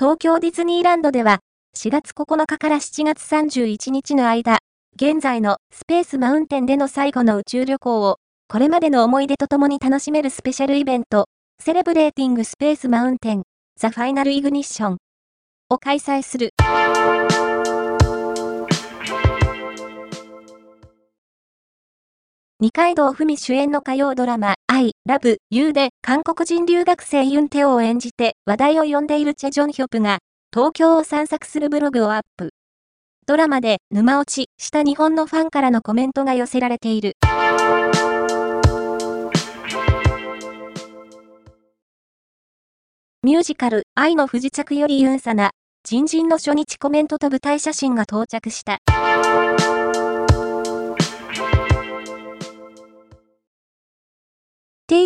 東京ディズニーランドでは、4月9日から7月31日の間、現在のスペースマウンテンでの最後の宇宙旅行を、これまでの思い出とともに楽しめるスペシャルイベント、セレブレーティングスペースマウンテン、ザ・ファイナル・イグニッションを開催する。二階堂ふみ主演の火曜ドラマ、I Love You で韓国人留学生ユンテオを演じて話題を呼んでいるチェ・ジョンヒョプが、東京を散策するブログをアップ。ドラマで沼落ちした日本のファンからのコメントが寄せられている。ミュージカル、愛の不時着よりユンサナ、人人の初日コメントと舞台写真が到着した。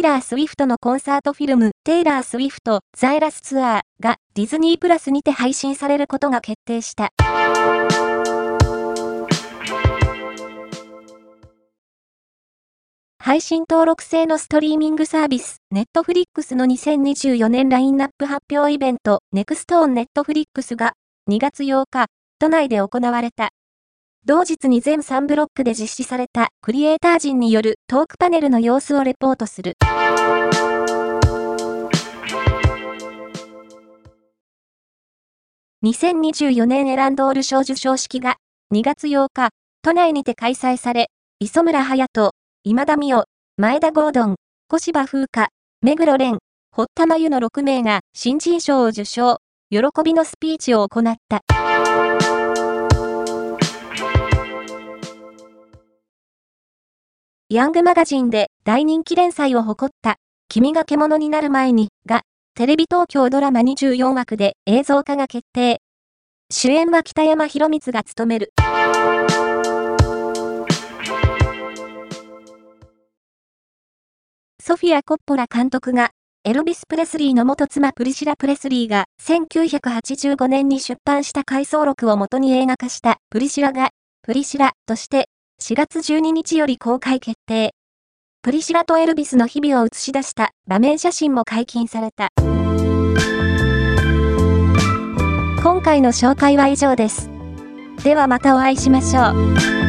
ラー・スウィフトのコンサートフィルム、テイラー・スウィフト・ザイラスツアーがディズニープラスにて配信されることが決定した。配信登録制のストリーミングサービス、ネットフリックスの2024年ラインナップ発表イベント、 Next on Netflix が2月8日、都内で行われた。同日に全3ブロックで実施されたクリエイター陣によるトークパネルの様子をレポートする。2024年エランドール賞受賞式が2月8日、都内にて開催され、磯村隼人、今田美代、前田ゴードン、小芝風花、目黒蓮、堀田真由の6名が新人賞を受賞、喜びのスピーチを行った。ヤングマガジンで大人気連載を誇った、君が獣になる前に、が、テレビ東京ドラマ24枠で映像化が決定。主演は北山博光が務める。ソフィア・コッポラ監督が、エルビス・プレスリーの元妻プリシラ・プレスリーが1985年に出版した回想録を元に映画化したプリシラが、プリシラとして4月12日より公開決定。プリシラとエルビスの日々を映し出した場面写真も解禁された。今回の紹介は以上です。ではまたお会いしましょう。